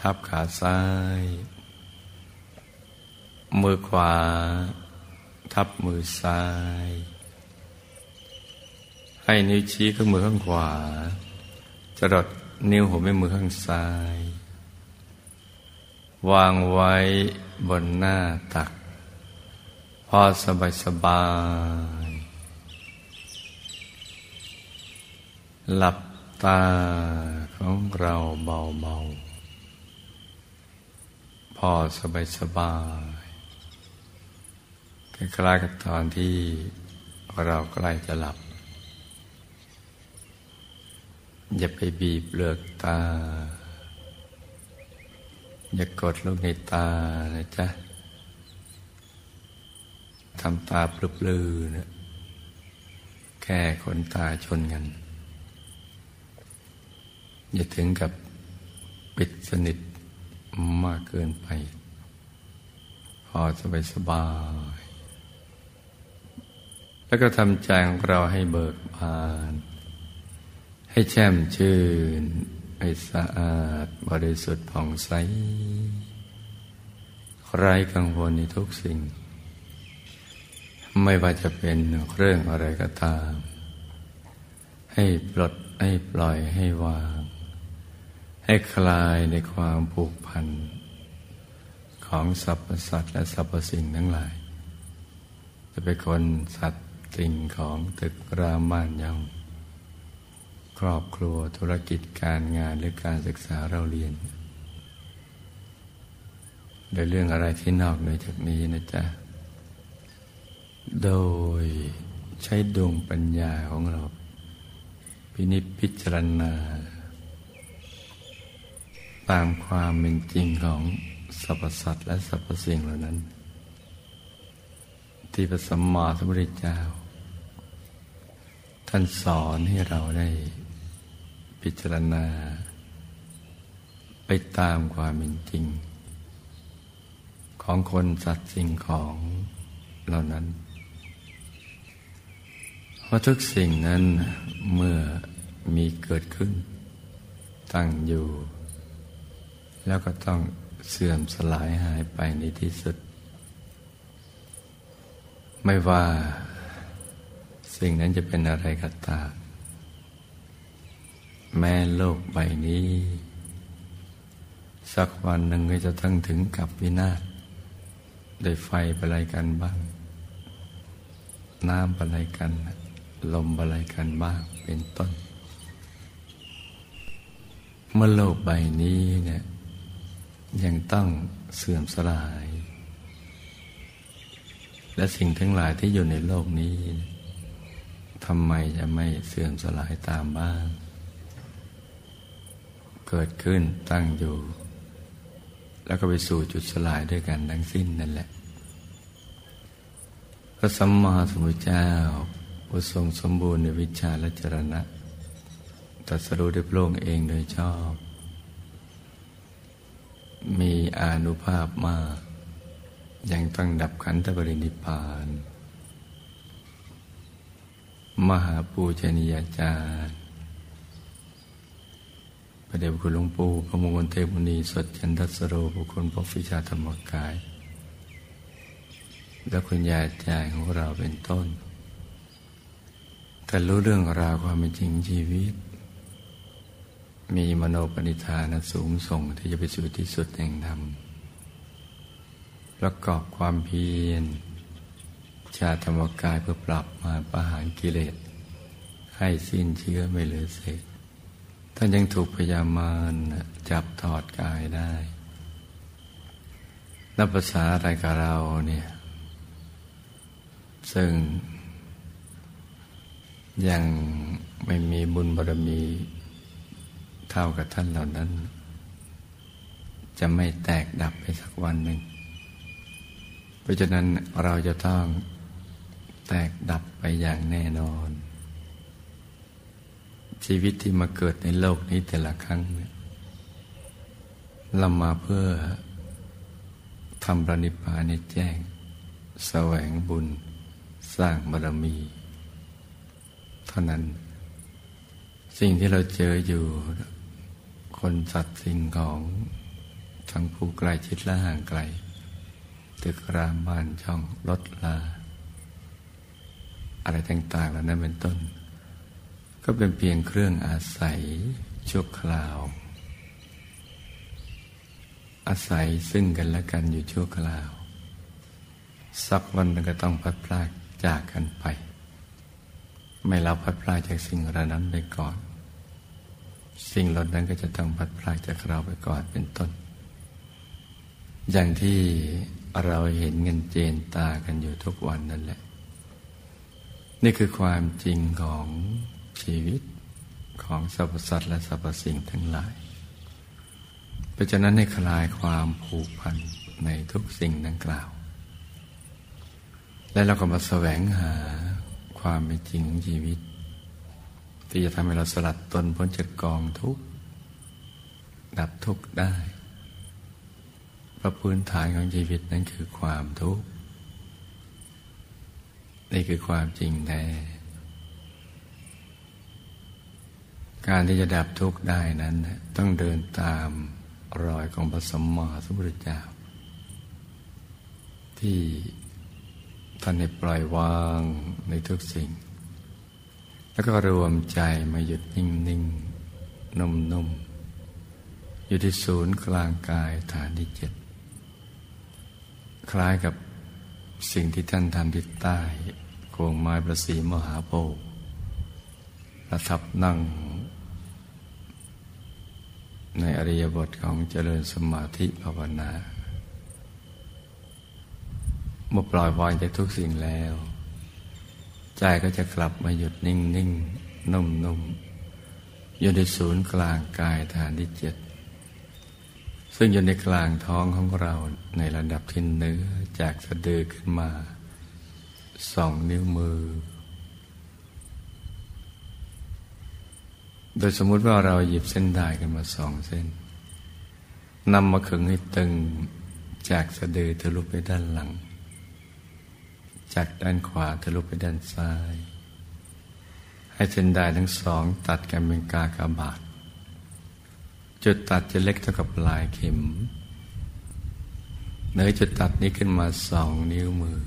ทับขาซ้าย มือขวา ทับมือซ้าย ให้นิ้วชี้ข้างมือข้างขวาจรดนิ้วหัวแม่มือข้างซ้าย วางไว้บนหน้าตัก พอสบายสบาย หลับตาของเราเบาๆ พ่อสบายสบายคล้ายๆกับตอนที่เราใกล้จะหลับ อย่าไปบีบเลือกตา อย่ากดลูกในตานะจ๊ะทำตาปลื้อๆนะแค่ขนตาชนกัน อย่าถึงกับปิดสนิท มากเกินไป พอสบายสบาย แล้วก็ทำใจของเราให้เบิกบาน ให้แช่มชื่น ให้สะอาดบริสุทธิ์ผ่องใสไร้กังวลในทุกสิ่ง ไม่ว่าจะเป็นเรื่องอะไรก็ตาม ให้ปลดให้ปล่อยให้วาง ให้คลายในความผูกพัน ของสรรพสัตว์และสรรพสิ่งทั้งหลาย จะเป็นคนสัตว์สิ่งของตึกรามบ้านยังครอบครัวธุรกิจการงานหรือการศึกษาเราเรียนโดยเรื่องอะไรที่นอกเหนือจากนี้นะจ๊ะ โดยใช้ดวงปัญญาของเรา พินิจพิจารณา ตามความเป็นจริงของสรรพสัตว์และสรรพสิ่งเหล่านั้น ที่พระสัมมาสัมพุทธเจ้า ท่านสอนให้เราได้พิจารณา ไปตามความเป็นจริง ของคนสัตว์สิ่งของเหล่านั้น เพราะทุกสิ่งนั้นเมื่อมีเกิดขึ้น ตั้งอยู่ แล้วก็ต้องเสื่อมสลายหายไปในที่สุด ไม่ว่าสิ่งนั้นจะเป็นอะไรก็ตามแม้โลกใบนี้ สักวันหนึ่งก็จะทั้งถึงกับวินาศได้ไฟอะไรกันบ้าง น้ำอะไรกัน ลมอะไรกันบ้าง เป็นต้น เมื่อโลกใบนี้เนี่ย ยังต้องเสื่อมสลาย และสิ่งทั้งหลายที่อยู่ในโลกนี้ทำไมจะไม่เสื่อมสลายตามบ้าง เกิดขึ้นตั้งอยู่ แล้วก็ไปสู่จุดสลายด้วยกันทั้งสิ้นนั่นแหละ พระสัมมาสัมพุทธเจ้าผู้ทรงสมบูรณ์ในวิชาและจรณะตรัสรู้ได้พระองค์เองโดยชอบ มีอานุภาพมาก ยังต้องดับขันธปรินิพาน มหาปูชนียาจารย์พระเดชคุณหลวงปู่พระมงคลเทพุนีสดจันทสโรบุคคลพฟิชาธรรมกาย และคุณยาจารย์ของเราเป็นต้น แต่รู้เรื่องราวความเป็นจริงชีวิต มีมโนปณิธานสูงส่งที่จะไปสู่ที่สุดแห่งธรรมประกอบความเพียรชาธรรมกายเพื่อปรับมาประหารกิเลส ให้สิ้นเชื้อไม่เหลือเศษท่านยังถูกพยามารจับถอดกายได้นับภาษาอะไรกับเราเนี่ย ซึ่งยังไม่มีบุญบารมี เท่ากับท่านเหล่านั้น จะไม่แตกดับไปสักวันหนึ่ง เพราะฉะนั้นเราจะต้องแตกดับไปอย่างแน่นอน ชีวิตที่มาเกิดในโลกนี้แต่ละครั้งเนี่ยเรามาเพื่อทำปณิพพานในแจ้ง แสวงบุญสร้างบารมี เท่านั้น สิ่งที่เราเจออยู่ คนสัตว์สิ่งของทั้งผู้ใกล้ชิดและห่างไกล ตึกรามบ้านช่องรถลา อะไรต่างๆเหล่านั้นเป็นต้น ก็เป็นเพียงเครื่องอาศัยชั่วคราว อาศัยซึ่งกันและกันอยู่ชั่วคราว สักวันมันก็ต้องพัดพลากจากกันไป ไม่เราพัดพลากจากสิ่งเหล่านั้นไปก่อน สิ่งเหล่านั้นก็จะต้องพัดพลากจากเราไปก่อนเป็นต้น อย่างที่เราเห็นเงินเจนตากันอยู่ทุกวันนั่นแหละ นี่คือความจริงของชีวิตของสรรพสัตว์และสรรพสิ่งทั้งหลาย เพราะฉะนั้นให้คลายความผูกพันในทุกสิ่งดังกล่าว และเราก็มาแสวงหาความเป็นจริงของชีวิต ที่จะทำให้เราสลัดตนพ้นจากกองทุกข์ดับทุกข์ได้เพระพื้นฐานของชีวิตนั้นคือความทุกข์นี่คือความจริงแท้การที่จะดับทุกข์ได้นั้น ต้องเดินตามรอยของพระสมมาสัมพุทธเจ้า ที่ท่านให้ปล่อยวางในทุกสิ่ง แล้วก็รวมใจมาหยุดนิ่งนิ่งนุ่มนุ่มอยู่ที่ศูนย์กลางกายฐานที่เจ็ดคล้ายกับสิ่งที่ท่านทำที่ใต้โคงไม้ประสีมหาโพธิ์ประทับนั่ง ในอริยบทของเจริญสมาธิภาวนาเมื่อปล่อยวางจากทุกสิ่งแล้ว ใจก็จะกลับมาหยุดนิ่งนิ่งนุ่มนุ่มอยู่ในศูนย์กลางกายฐานที่เจ็ดซึ่งอยู่ในกลางท้องของเราในระดับที่เนื้อจากสะดือขึ้นมาสองนิ้วมือ โดยสมมุติว่าเราหยิบเส้นได้กันมาสองเส้นนำมาขึงให้ตึงจากสะดือทะลุไปด้านหลัง จากด้านขวาทะลุไปด้านซ้าย ให้เส้นได้ทั้งสองตัดกันเป็นกากบาท จุดตัดจะเล็กเท่ากับปลายเข็มเนื้อจุดตัดนี้ขึ้นมาสองนิ้วมือ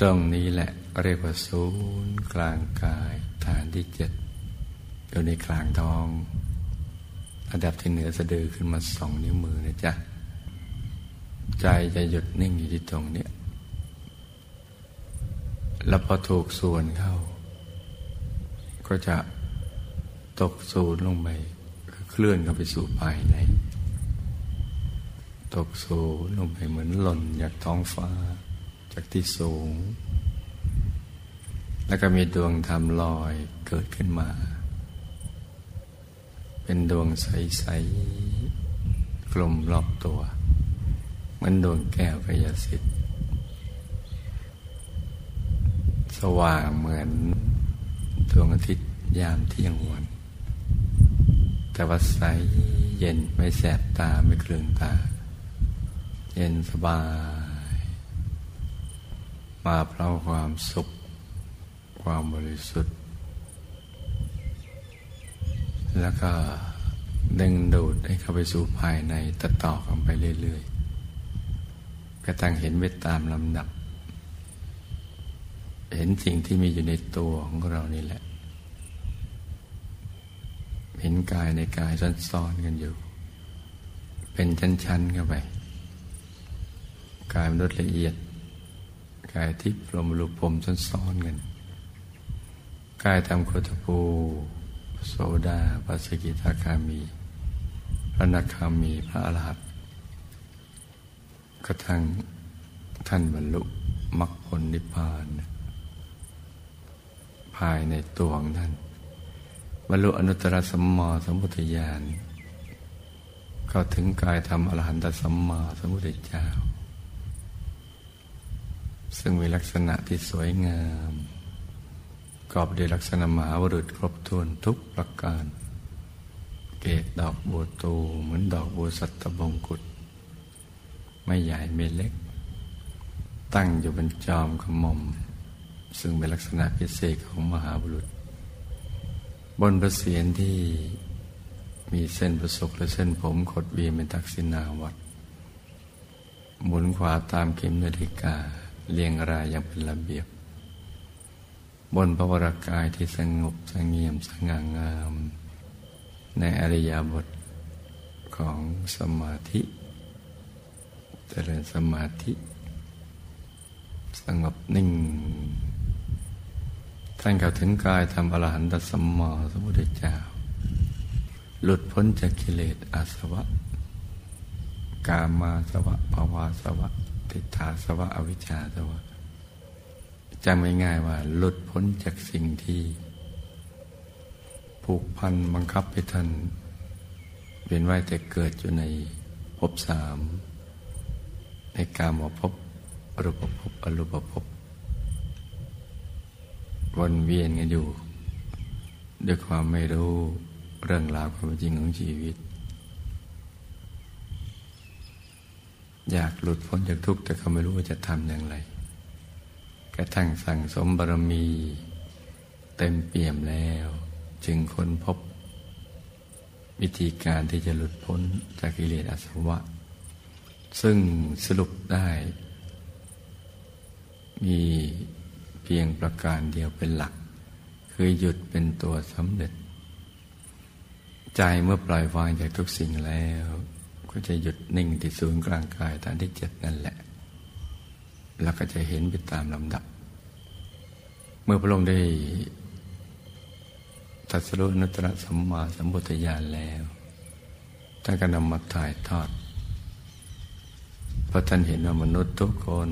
ตรงนี้แหละเรียกว่าศูนย์กลางกายฐานที่เจ็ดอยู่ในกลางท้องระดับที่เหนือสะดือขึ้นมาสองนิ้วมือนะจ๊ะ ใจจะหยุดนิ่งอยู่ที่ตรงนี้ แล้วพอถูกส่วนเข้า ก็จะตกศูนย์ลงไปเคลื่อนเข้าไปสู่ภายในตกศูนย์ลงไปเหมือนหล่นจากท้องฟ้า จากที่สูง แล้วก็มีดวงธรรมลอยเกิดขึ้นมา เป็นดวงใส ๆ กลมรอบตัวมือนดวงแก้วพยาสิทธิ์ส ว่างเหมือนดวงอาทิตย์ยามเที่ยงวัน แต่ว่าใสเย็นไม่แสบตาไม่เครืองตา เย็นสบาย มาเพราะความสุข ความบริสุทธิ์ แล้วก็ดึงดูดให้เข้าไปสู่ภายในต่อต่อกันไปเรื่อยๆกระทั่งเห็นไปตามลำดับ เห็นสิ่งที่มีอยู่ในตัวของเรานี่แหละ เห็นกายในกายซ้อนๆกันอยู่ เป็นชั้นๆเข้าไป กายมนุษย์ละเอียด กายทิพย์ลมรูปผมซ้อนๆกัน กายทำโคตภูโสดาปัสกิทาคามี พระนาคามีพระอรหันต์กระทั่งท่านบรรลุมรรคผลนิพพานายในตัวของท่านบรรลุอนุตตรสัมมาสัมพุทธญาณก็ถึงกายธรรมอรหันตสัมมาสัมพุทธเจ้า ซึ่งมีลักษณะที่สวยงามกอบด้วยลักษณะมหาวรุษครบถ้วนทุกประการ เกตดอกบัวตูเหมือนดอกบัวสัตบงกุฎไม่ใหญ่ไม่เล็ก ตั้งอยู่บนจอมขมม ซึ่งเป็นลักษณะพิเศษของมหาบุรุษ บนประเสียนที่มีเส้นประศกและเส้นผมขดเวียนเป็นทักษิณาวัดหมุนขวาตามเข็มนาฬิกาเรียงรายอย่างเป็นระเบียบ บนพระวรากายที่สงบสงเงียมสง่างาม ในอริยบทของสมาธิเจริญสมาธิ สงบนิ่ง ท่านเข้าถึงกายทำอรหันตสัมมาสัมพุทธเจ้า หลุดพ้นจากกิเลสอาสวะ กามาสวะภาวาสวะ ติฏฐาสวะ อวิชชาสวะจำง่ายๆว่า หลุดพ้นจากสิ่งที่ ผูกพันบังคับให้ท่านเป็นไว้แต่เกิดอยู่ในภพสาม ในกามภพอรูปภพอรูปภพ วนเวียนกันอยู่ ด้วยความไม่รู้เรื่องราวความจริงของชีวิต อยากหลุดพ้นจากทุกข์แต่เขาไม่รู้ว่าจะทำอย่างไร กระทั่งสั่งสมบารมี เต็มเปี่ยมแล้ว จึงค้นพบ วิธีการที่จะหลุดพ้นจากกิเลสอาสวะ ซึ่งสรุปได้ มี เพียงประการเดียวเป็นหลัก คือหยุดเป็นตัวสำเร็จ ใจเมื่อปล่อยวางจากทุกสิ่งแล้ว ก็จะหยุดนิ่งที่ศูนย์กลางกายฐานที่เจ็ดนั่นแหละ แล้วก็จะเห็นไปตามลำดับ เมื่อพระองค์ได้ตัดสรุนุตระสัมมาสัมพุทธญาณแล้วท่านก็นำมาถ่ายทอดเพราะท่านเห็นว่ามนุษย์ทุกคน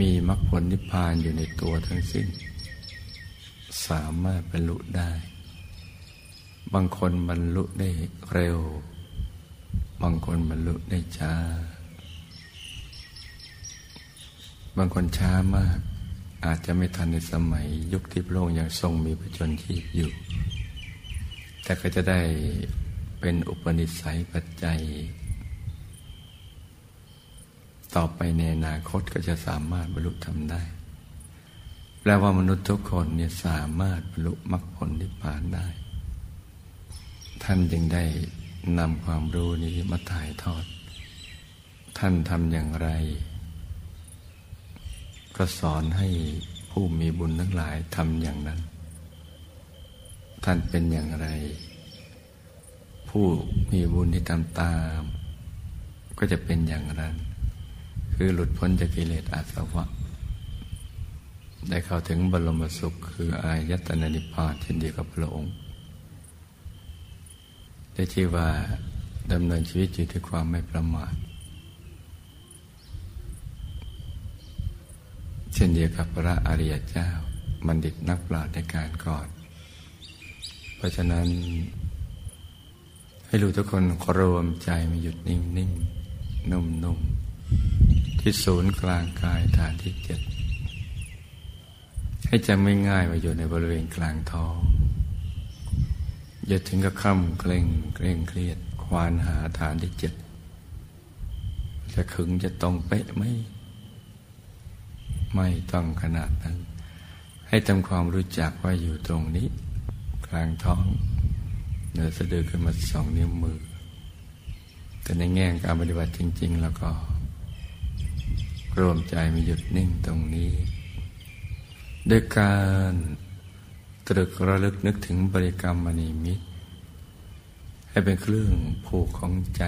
มีมรรคผลนิพพานอยู่ในตัวทั้งสิ้น สามารถบรรลุได้ บางคนบรรลุได้เร็ว บางคนบรรลุได้ช้า บางคนช้ามาก อาจจะไม่ทันในสมัย ยุคที่พระองค์ยังทรงมีประชนชีพอยู่ แต่ก็จะได้เป็นอุปนิสัยปัจจัย ต่อไปในอนาคตก็จะสามารถบรรลุธรรมได้ แปลว่ามนุษย์ทุกคนเนี่ยสามารถบรรลุมรรคผลนิพพานได้ ท่านจึงได้นำความรู้นี้มาถ่ายทอด ท่านทำอย่างไร ก็สอนให้ผู้มีบุญทั้งหลายทำอย่างนั้น ท่านเป็นอย่างไร ผู้มีบุญที่ทำตาม ก็จะเป็นอย่างนั้น คือหลุดพ้นจากกิเลสอาสวะ ได้เข้าถึงบรมสุข คืออายตนะนิพพานเช่นเดียวกับพระองค์ ได้ชื่อว่าดำเนินชีวิตอยู่ด้วยความไม่ประมาทเช่นเดียวกับพระอริยเจ้าบัณฑิตนักปราชญ์ในการก่อน เพราะฉะนั้น ให้รู้ทุกคนรวมใจมาหยุดนิ่งๆนุ่มๆ ที่ศูนย์กลางกายฐานที่เจ็ดให้จำไม่ง่ายว่าอยู่ในบริเวณกลางท้องอย่าถึงกับค่ำเกรงเกรงเครียด ควานหาฐานที่เจ็ดจะขึงจะตรงเป๊ะไหมไม่ต้องขนาดนั้น ให้ทำความรู้จักว่าอยู่ตรงนี้ กลางท้องเหนือสะดือขึ้นมาสองนิ้วมือ แต่ในแง่การปฏิบัติจริง ๆ แล้วก็ รวมใจมาหยุดนิ่งตรงนี้ ด้วยการตรึกระลึกนึกถึงบริกรรมมณีมิตร ให้เป็นเครื่องผูกของใจ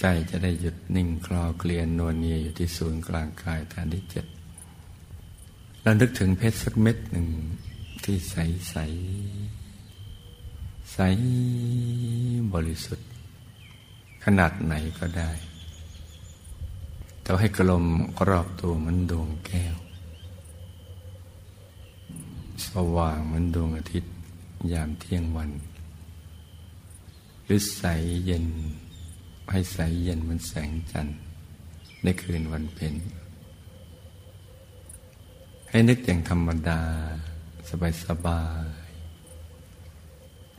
ใจจะได้หยุดนิ่งคลอเกลียนนวลเนียอยู่ที่ศูนย์กลางกายฐานที่เจ็ดเรานึกถึงเพชรสักเม็ดหนึ่งที่ใสใสใสบริสุทธิ์ ขนาดไหนก็ได้ แต่ให้กลมรอบตัวเหมือนดวงแก้ว สว่างเหมือนดวงอาทิตย์ยามเที่ยงวัน หรือใสเย็น ให้ใสเย็นมันแสงจันทร์ในคืนวันเพ็ญให้นึกอย่างธรรมดา สบายสบาย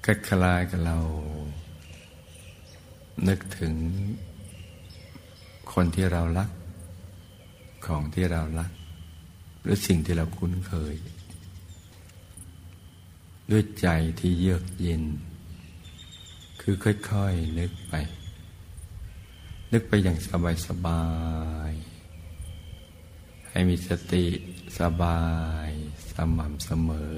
คล้ายกับเรา นึกถึง คนที่เรารัก ของที่เรารัก หรือสิ่งที่เราคุ้นเคย ด้วยใจที่เยือกเย็น คือค่อยๆนึกไป นึกไปอย่างสบายๆ ให้มีสติสบายสม่ำเสมอ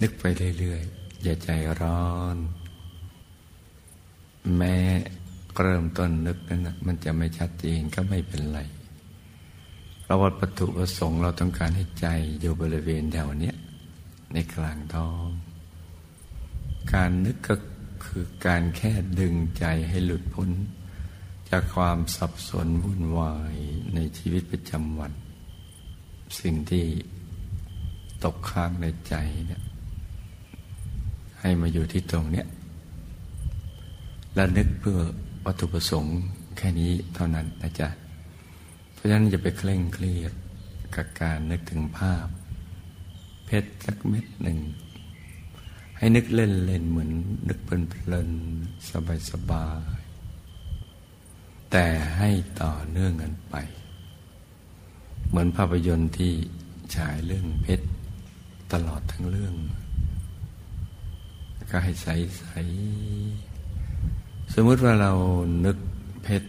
นึกไปเรื่อยๆ อย่าใจร้อน แม้เริ่มต้นนึกนั้นนะมันจะไม่ชัดเจนก็ไม่เป็นไรเราวัดประตุประสงค์เราต้องการให้ใจอยู่บริเวณแถวนี้ในกลางท้อง การนึกก็คือการแค่ดึงใจให้หลุดพ้น จากความสับสนวุ่นวายในชีวิตประจำวัน สิ่งที่ตกค้างในใจเนี่ยให้มาอยู่ที่ตรงเนี้ย และนึกเพื่อวัตถุประสงค์แค่นี้เท่านั้นนะจ๊ะ เพราะฉะนั้นอย่าไปเคร่งเครียดกับการนึกถึงภาพ เพชรสักเม็ดหนึ่ง ให้นึกเล่นเล่นเหมือนนึกเพลินเพลินสบายสบายแต่ให้ต่อเนื่องกันไป เหมือนภาพยนตร์ที่ฉายเรื่องเพชรตลอดทั้งเรื่อง ก็ให้ใสใสมมติว่าเรานึกเพชร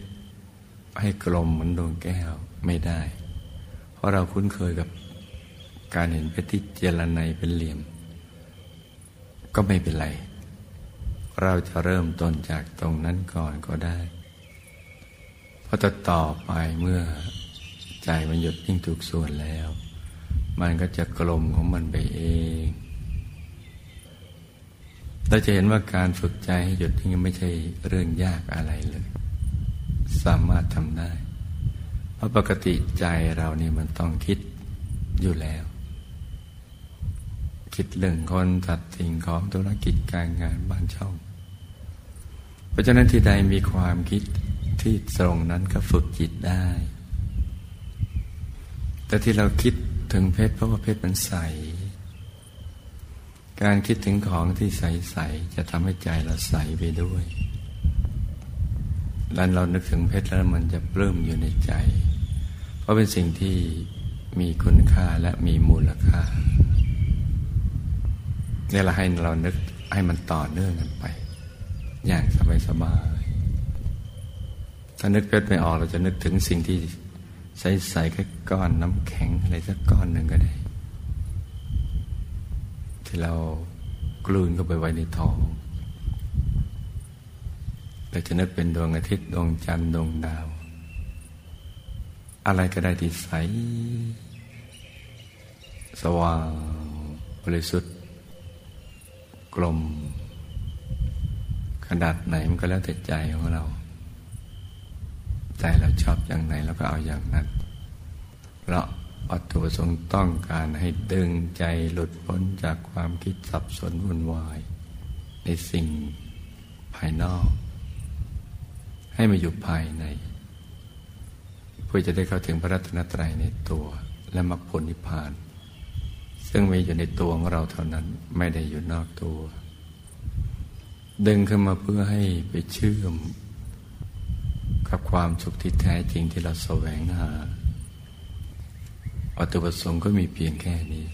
ให้กลมเหมือนดวงแก้วไม่ได้ เพราะเราคุ้นเคยกับการเห็นเพชรที่เจรไนเป็นเหลี่ยม ก็ไม่เป็นไร เราจะเริ่มต้นจากตรงนั้นก่อนก็ได้พอจะต่อไปเมื่อใจมันหยุดนิ่งถูกส่วนแล้ว มันก็จะกลมของมันไปเอง เราจะเห็นว่าการฝึกใจให้หยุดนิ่งไม่ใช่เรื่องยากอะไรเลย สามารถทำได้ เพราะปกติใจเรานี่มันต้องคิดอยู่แล้ว คิดเรื่องคนสัตว์สิ่งของธุรกิจการงานบ้านช่อง เพราะฉะนั้นที่ใดมีความคิดที่ตรงนั้นก็ฝึกจิตได้ แต่ที่เราคิดถึงเพชรเพราะว่าเพชรมันใส การคิดถึงของที่ใส ๆ จะทำให้ใจเราใสไปด้วยแล้วเรานึกถึงเพชรแล้วมันจะปลื้มอยู่ในใจ เพราะเป็นสิ่งที่มีคุณค่าและมีมูลค่าเนี่ยเราให้เรานึกให้มันต่อเนื่องกันไป อย่างสบายถ้านึกเพชรไม่ออกเราจะนึกถึงสิ่งที่ใสๆแค่ก้อนน้ำแข็งอะไรสักก้อนหนึ่งก็ได้ ที่เรากลืนเข้าไปไว้ในท้องเราจะนึกเป็นดวงอาทิตย์ดวงจันทร์ดวงดาว อะไรก็ได้ที่ใส สว่างบริสุทธิ์ กลม ขนาดไหนมันก็แล้วแต่ใจของเรา ใจเราชอบอย่างไหนเราก็เอาอย่างนั้น เพราะ วัตถุประสงค์ต้องการให้ดึงใจหลุดพ้นจากความคิดสับสนวุ่นวาย ในสิ่งภายนอก ให้มาอยู่ภายใน เพื่อจะได้เข้าถึงพระรัตนตรัยในตัวและมรรคผลนิพพาน ซึ่งมีอยู่ในตัวของเราเท่านั้นไม่ได้อยู่นอกตัว ดึงขึ้นมาเพื่อให้ไปเชื่อม กับความสุขที่แท้จริงที่เราแสวงหา วัตถุประสงค์ก็มีเพียงแค่นี้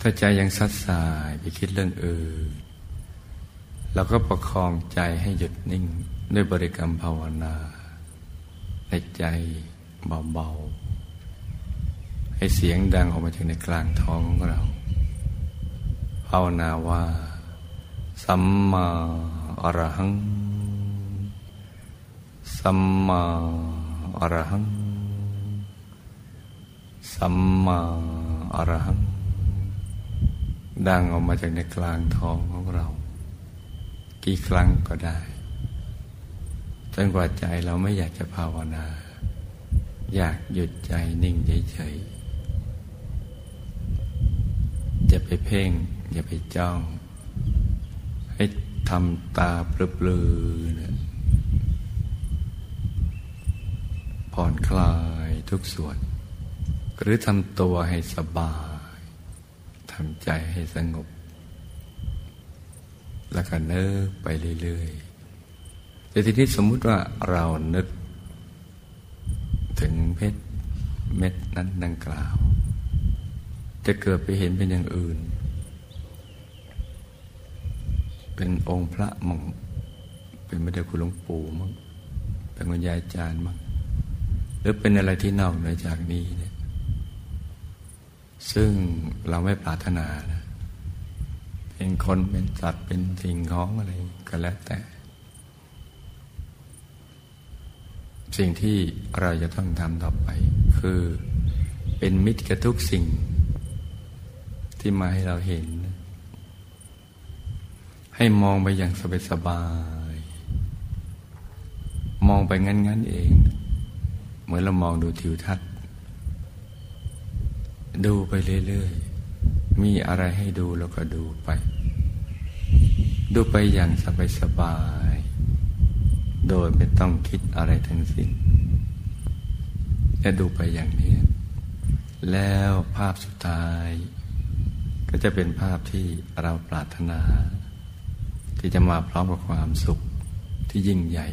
ถ้าใจยังซัดสายไปคิดเรื่องอื่นเราก็ประคองใจให้หยุดนิ่งด้วยบริกรรมภาวนา ในใจเบาๆ ให้เสียงดังออกมาจากในกลางท้องของเรา ภาวนาว่า สัมมาอรหัง สัมมาอรหัง สัมมาอรหัง ดังออกมาจากในกลางท้องของเรา กี่ครั้งก็ได้จนกว่าใจเราไม่อยากจะภาวนา อยากหยุดใจนิ่งเฉยอย่าไปเพ่ง อย่าไปจ้อง ให้ทำตาปลือๆนะผ่อนคลายทุกส่วน หรือทำตัวให้สบายทำใจให้สงบ แล้วก็เนิกไปเรื่อยๆแต่ทีนี้สมมุติว่าเรานึก ถึงเพชรเม็ดนั้นดังกล่าว จะเกิดไปเห็นเป็นอย่างอื่น เป็นองค์พระมั่งเป็นไม่ได้คุณหลวงปู่มั่งเป็นคุณยาจารย์มั่งหรือเป็นอะไรที่นอกเหนือจากนี้เนี่ย ซึ่งเราไม่ปรารถนานะเป็นคนเป็นสัตว์เป็นสิ่งของอะไรก็แล้วแต่ สิ่งที่เราจะต้องทำต่อไป คือเป็นมิตรกับทุกสิ่ง ที่มาให้เราเห็น ให้มองไปอย่างสบายๆมองไปงั้น ๆ เอง เหมือนเรามองดูทิวทัศน์ ดูไปเรื่อยๆ มีอะไรให้ดูเราก็ดูไป ดูไปอย่างสบายๆ โดยไม่ต้องคิดอะไรทั้งสิ้นและดูไปอย่างนี้ แล้วภาพสุดท้าย ก็จะเป็นภาพที่เราปรารถนา ที่จะมาพร้อมกับความสุขที่ยิ่งใหญ่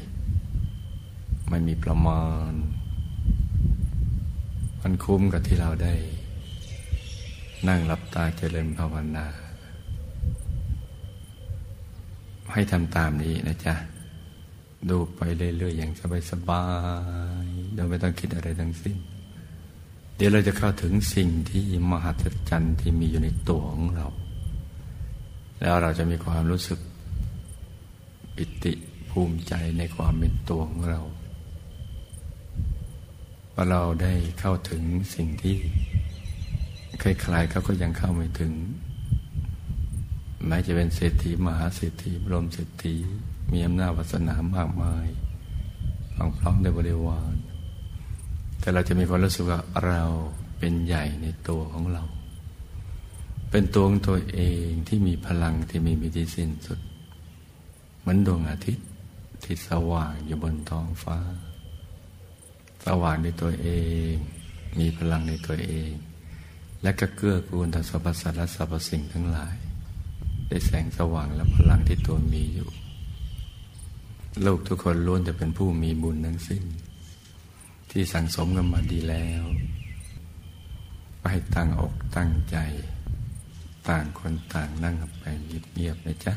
ไม่มีประมาณ มันคุ้มกับที่เราได้ นั่งหลับตาเจริญภาวนา ให้ทำตามนี้นะจ๊ะ ดูไปเรื่อยๆอย่างสบายๆโดยไม่ต้องคิดอะไรทั้งสิ้น เดี๋ยวเราจะเข้าถึงสิ่งที่มหัศจรรย์ที่มีอยู่ในตัวของเรา แล้วเราจะมีความรู้สึกปิติภูมิใจในความเป็นตัวของเราว่าเราได้เข้าถึงสิ่งที่ ใครๆเขาก็ยังเข้าไม่ถึงแม้จะเป็นเศรษฐีมหาเศรษฐีบรมเศรษฐีมีอำนาจวาสนามากมายพร้อมพร้อมในบริวาร แต่เราจะมีความรู้สึกว่าเราเป็นใหญ่ในตัวของเรา เป็นตัวของตัวเองที่มีพลังที่มีมิติสิ้นสุด เหมือนดวงอาทิตย์ที่สว่างอยู่บนท้องฟ้า สว่างในตัวเอง มีพลังในตัวเอง และก็เกื้อกูลต่อสรรพสัตว์และสรรพสิ่งทั้งหลายได้แสงสว่างและพลังที่ตัวมีอยู่โลกทุกคนล้วนจะเป็นผู้มีบุญทั้งสิ้น ที่สั่งสมกันมาดีแล้ว ไปตั้งอกตั้งใจ ต่างคนต่างนั่งไปเงียบๆนะจ๊ะ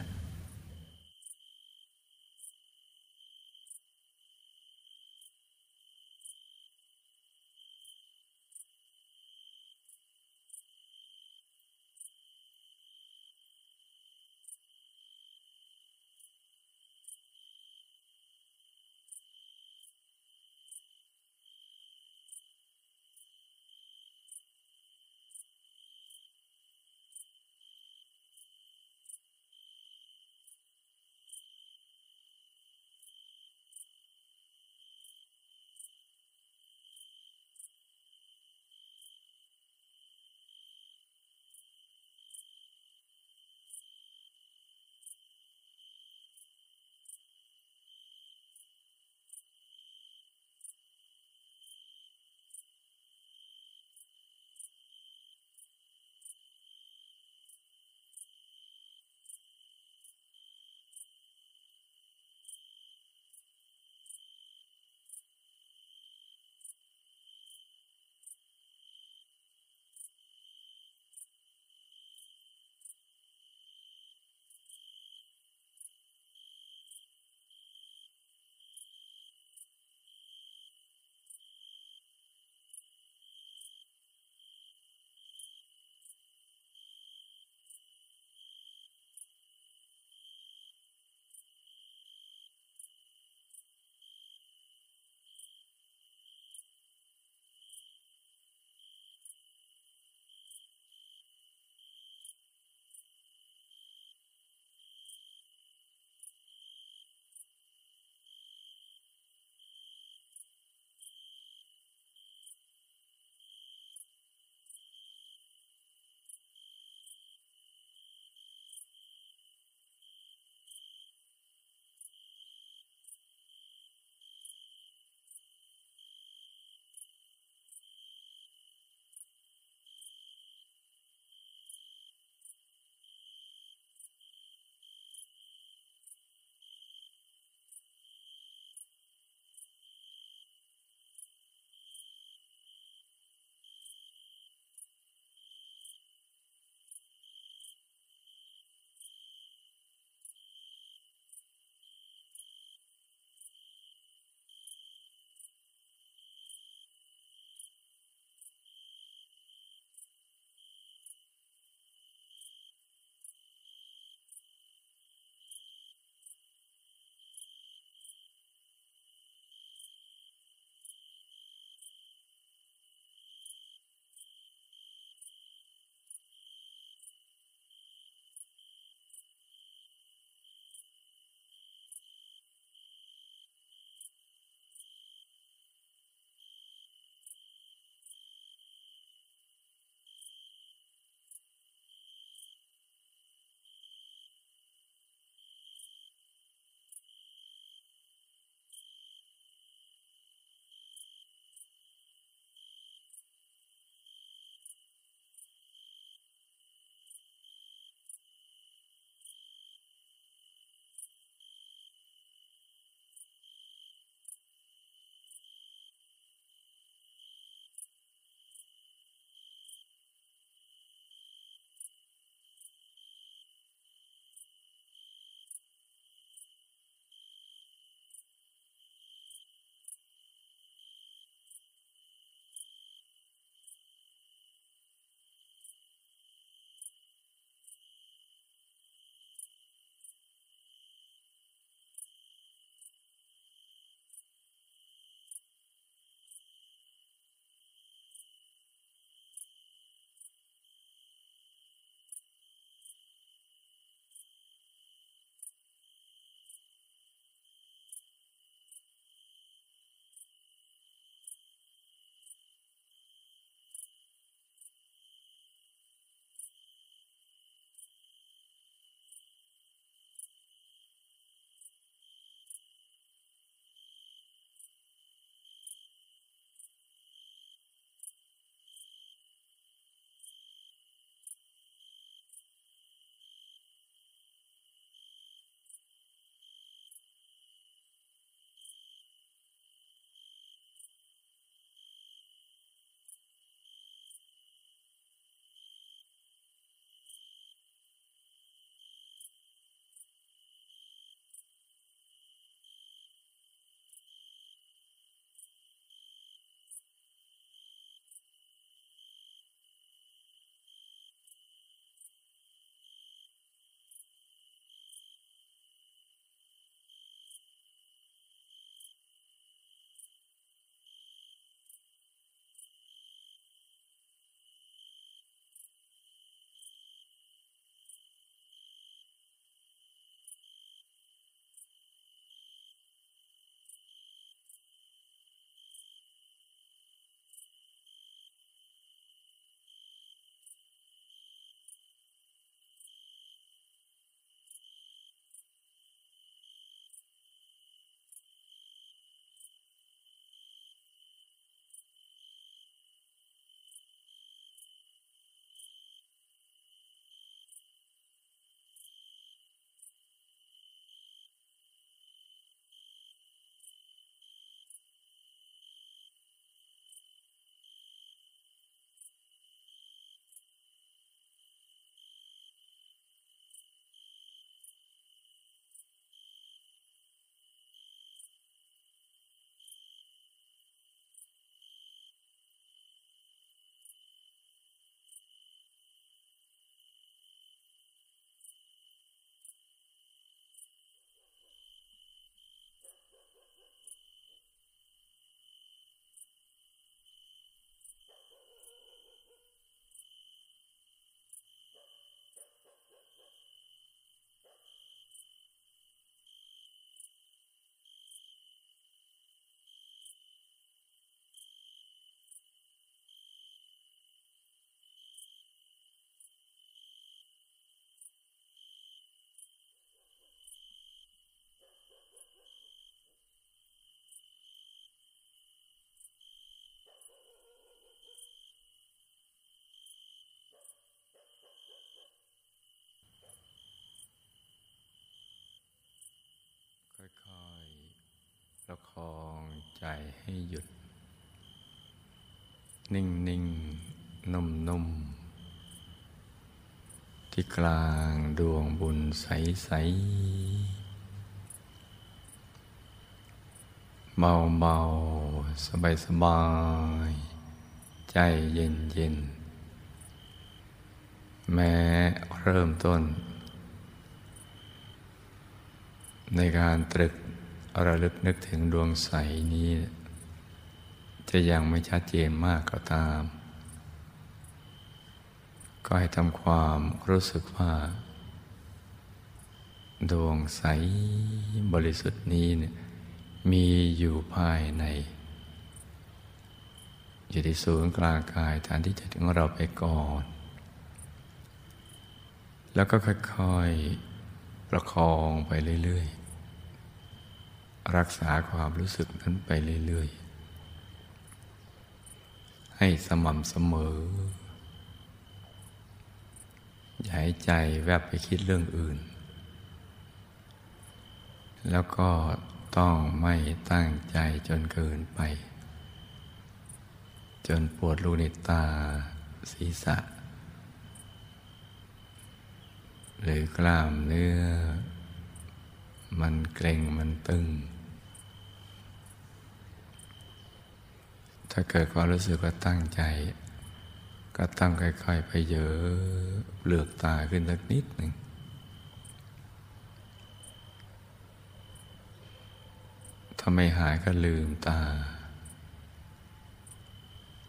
ใจให้หยุด นิ่งนิ่งนุ่มนุ่มที่กลางดวงบุญใสใสเบาเบาสบายสบาย ใจเย็นเย็น แม้เริ่มต้น ในการตรึก ระลึกนึกถึงดวงใสนี้ จะยังไม่ชัดเจนมากก็ตาม ก็ให้ทำความรู้สึกว่า ดวงใสบริสุทธิ์นี้เนี่ยมีอยู่ภายใน อยู่ที่ศูนย์กลางกายฐานที่จะถึงเราไปก่อน แล้วก็ค่อยๆ ประคองไปเรื่อยๆ รักษาความรู้สึกนั้นไปเรื่อยๆ ให้สม่ำเสมอ อย่าให้ใจแวบไปคิดเรื่องอื่น แล้วก็ต้องไม่ตั้งใจจนเกินไป จนปวดลูกในตาศีรษะ หรือกล้ามเนื้อมันเกร็งมันตึง ถ้าเกิดความรู้สึกว่าตั้งใจ ก็ตั้งค่อยๆ ไปเยอะเปลือกตาขึ้นสักนิดหนึ่งถ้าไม่หายก็ลืมตา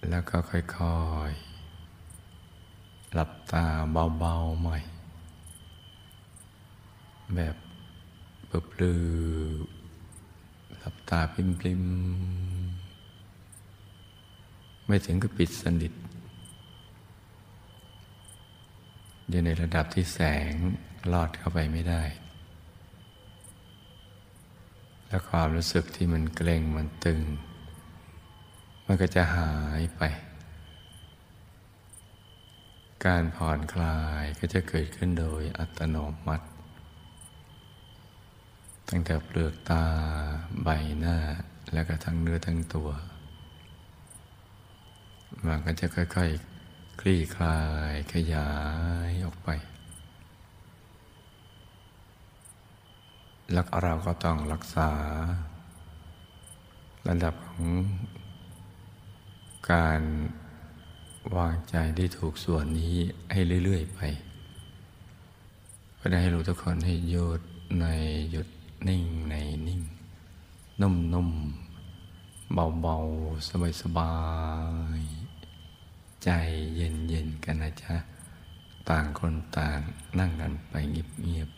แล้วก็ค่อยๆ หลับตาเบาๆใหม่ แบบเปลือหลับตาปริมๆ ไม่ถึงกับปิดสนิท อยู่ในระดับที่แสงลอดเข้าไปไม่ได้ แล้วความรู้สึกที่มันเกร็งมันตึง มันก็จะหายไป การผ่อนคลายก็จะเกิดขึ้นโดยอัตโนมัติ ตั้งแต่เปลือกตาใบหน้า แล้วก็ทั้งเนื้อทั้งตัว มันก็จะค่อยๆคลี่คลายขยายออกไป แล้วเราก็ต้องรักษา ระดับของการวางใจได้ถูกส่วนนี้ให้เรื่อย ๆ ไปก็ได้ให้รู้ทุกคนให้หยุดในหยุดนิ่งในนิ่ง นุ่มๆเบาๆสบายๆ ใจเย็นๆกันนะจ๊ะ ต่างคนต่างนั่งกันไปเงียบ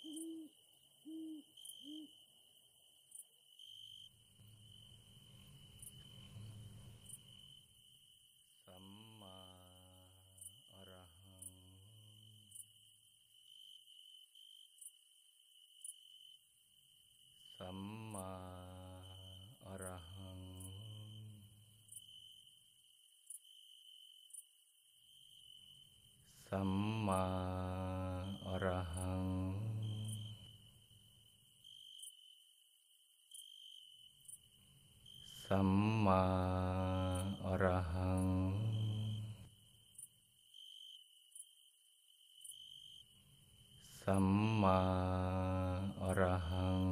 สัมมาอรหัง สัมมาอรหัง สัมมาอรหัง สั มาอรหัง สัมมาอรหัง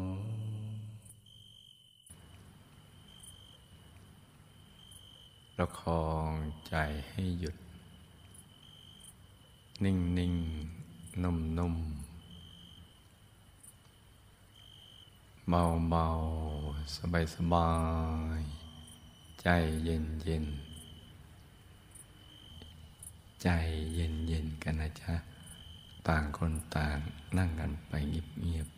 ประคองใจให้หยุด นิ่งนิ่งนุ่มนุ่มเบาเบาสบายสบาย ใจเย็นเย็น ใจเย็นเย็นกันนะจ๊ะ ต่างคนต่างนั่งกันไปเงียบ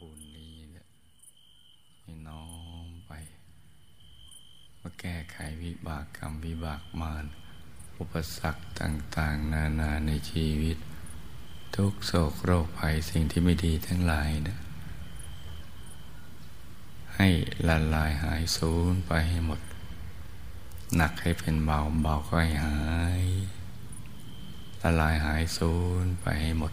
บุญนี้เนี่ยให้น้อมไปมาแก้ไขวิบากกรรมวิบากมารอุปสรรคต่าง ๆ นานาในชีวิต ทุกโศกโรคภัยสิ่งที่ไม่ดีทั้งหลายนะให้ละลายหายสูญไปให้หมด หนักให้เป็นเบาเบาก็ให้หายละลายหายสูญไปให้หมด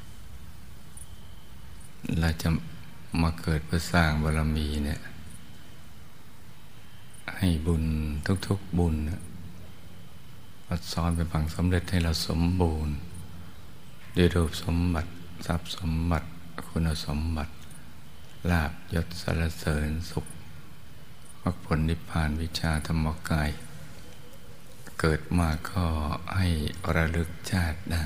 เราจะมาเกิดเพื่อสร้างบารมีเนี่ย ให้บุญทุกๆบุญมาซ้อนเป็นพังสำเร็จให้เราสมบูรณ์ด้วยรูปสมบัติทรัพย์สมบัติ คุณสมบัติลาบยศสารเสริญสุขมรรคผลนิพพานวิชาธรรมกาย เกิดมาก็ให้ระลึกชาติได้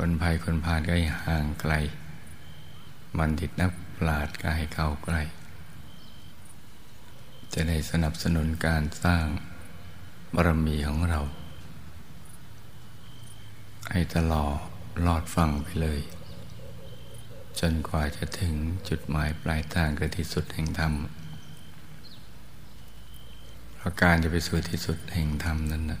คนภัยคนพาลก็ให้ห่างไกล มันดิดนักปราดก็ให้เข้าใกล้ จะได้สนับสนุนการสร้างบารมีของเรา ให้ตลอดลอดฟังไปเลย จนกว่าจะถึงจุดหมายปลายทางคือที่สุดแห่งธรรมเพราะการจะไปสู่ที่สุดแห่งธรรมนั้นนะ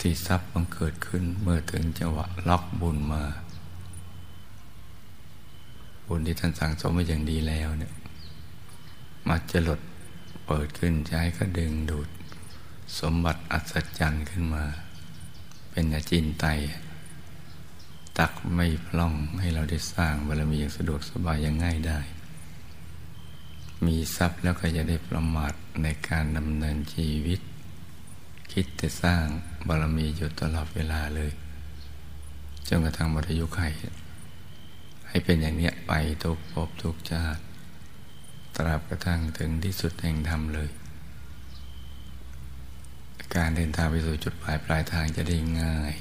ที่ทรัพย์บังเกิดขึ้นเมื่อถึงจังหวะล็อกบุญมา บุญที่ท่านสั่งสมมาอย่างดีแล้วเนี่ยมาจะหลดเปิดขึ้นใช้ก็ดึงดูด สมบัติอัศจรรย์ขึ้นมา เป็นอาจินไต ตักไม่พล่องให้เราได้สร้างบารมีอย่างสะดวกสบายอย่างง่ายได้ มีทรัพย์แล้วก็จะได้ประมาทในการดำเนินชีวิต คิดจะสร้างบารมีอยู่ตลอดเวลาเลยจนกระทั่งมรยุไขให้เป็นอย่างนี้ไปทุกภพทุกชาติ ตราบกระทั่งถึงที่สุดแห่งธรรมเลย การเดินทางไปสู่จุดปลายปลายทางจะได้ง่าย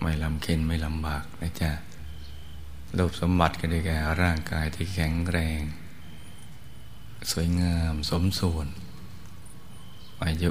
ไม่ลำเค็นไม่ลำบากนะจ๊ะรูปสมบัติก็ได้แก่ร่างกายที่แข็งแรง สวยงามสมส่วน อายุ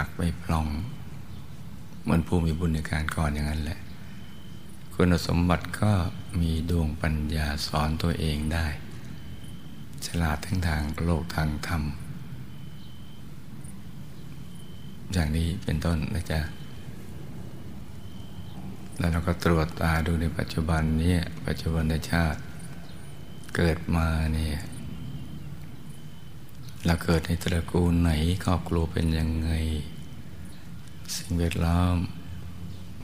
ักไม่พลอง เหมือนผู้มีบุญในการก่อนอย่างนั้นแหละ คุณสมบัติก็มีดวงปัญญาสอนตัวเองได้ ฉลาดทั้งทางโลกทางธรรม อย่างนี้เป็นต้นนะจ๊ะแล้วเราก็ตรวจตาดูในปัจจุบันนี้ปัจจุบันชาติเกิดมาเนี่ย เราเกิดในตระกูลไหนครอบครัวเป็นยังไง สิ่งแวดล้อม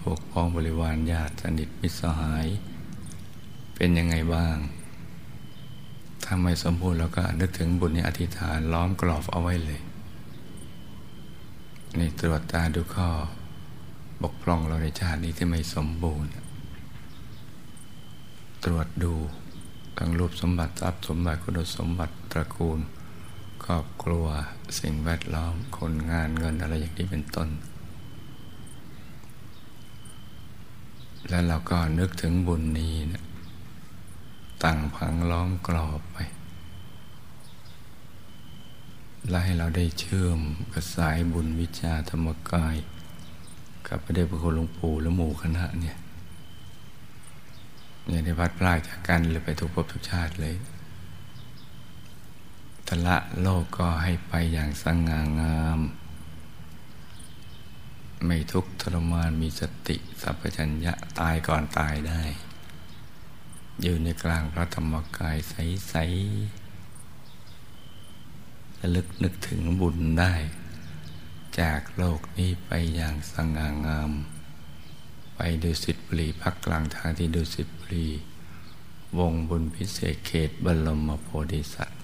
พวกพ้องบริวารญาติสนิทมิตรสหาย เป็นยังไงบ้างถ้าไม่สมบูรณ์เราก็นึกถึงบุญในอธิษฐานล้อมกรอบเอาไว้เลยนี่ตรวจตาดูข้อ บกพร่องเราในชาตินี้ที่ไม่สมบูรณ์ ตรวจดูทั้งรูปสมบัติทรัพย์สมบัติคุณสมบัติตระกูล ครอบครัว สิ่งแวดล้อม คนงานเงินอะไรอย่างนี้เป็นต้น แล้วเราก็นึกถึงบุญนี้นะตั้งพังล้อมกรอบไปและให้เราได้เชื่อมกับสายบุญวิชาธรรมกาย กับพระเดชพระคุณหลวงปู่และหมู่คณะเนี่ยเนี่ยได้พัดพลาดจากกันเลยไปทุกภพทุกชาติเลย ทละโลกก็ให้ไปอย่างสง่างาม ไม่ทุกข์ทรมานมีสติสัพพัญญะตายก่อนตายได้ อยู่ในกลางพระธรรมกายใสๆระลึกนึกถึงบุญได้ จากโลกนี้ไปอย่างสง่างาม ไปดูสิทธิบุรีพักกลางทางที่ดูสิทธิบุรีวงบุญพิเศษเขตบรมโพธิสัตว์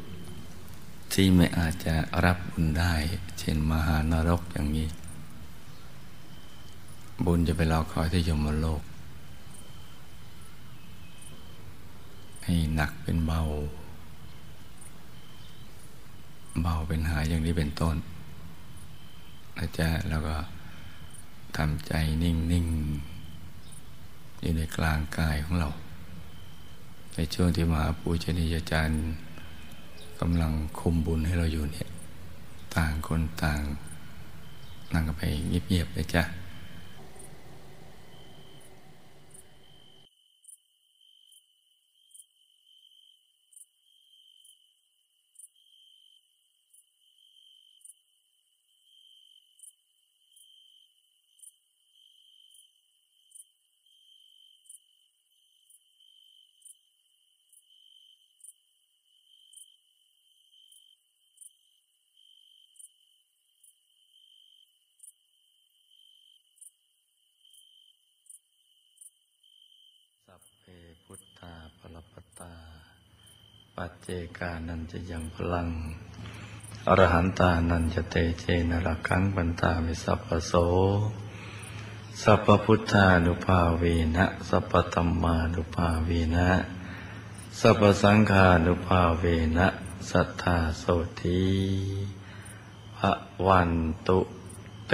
ที่ไม่อาจจะรับบุญได้ เช่นมหานรกอย่างนี้ บุญจะไปรอคอยที่ยมโลก ให้หนักเป็นเบา เบาเป็นหายอย่างนี้เป็นต้นนะจ๊ะแล้วก็ทำใจนิ่งๆอยู่ในกลางกายของเรา ในช่วงที่มหาปูชนียาจารย์ กำลังคุมบุญให้เราอยู่เนี่ย ต่างคนต่าง นั่งกันไปเงียบๆเลยจ้ะพุทธาปรปตา ปัจเจ กานันจะยังพลัง อรหันตานันจะเตเจนรักังบันตามิสัพพโส สัพพุทธานุภาเวนะ สัพพธรรมานุภาเวนะ สัพพสังฆานุภาเวนะ สัทธาโสทีพระวันตุเต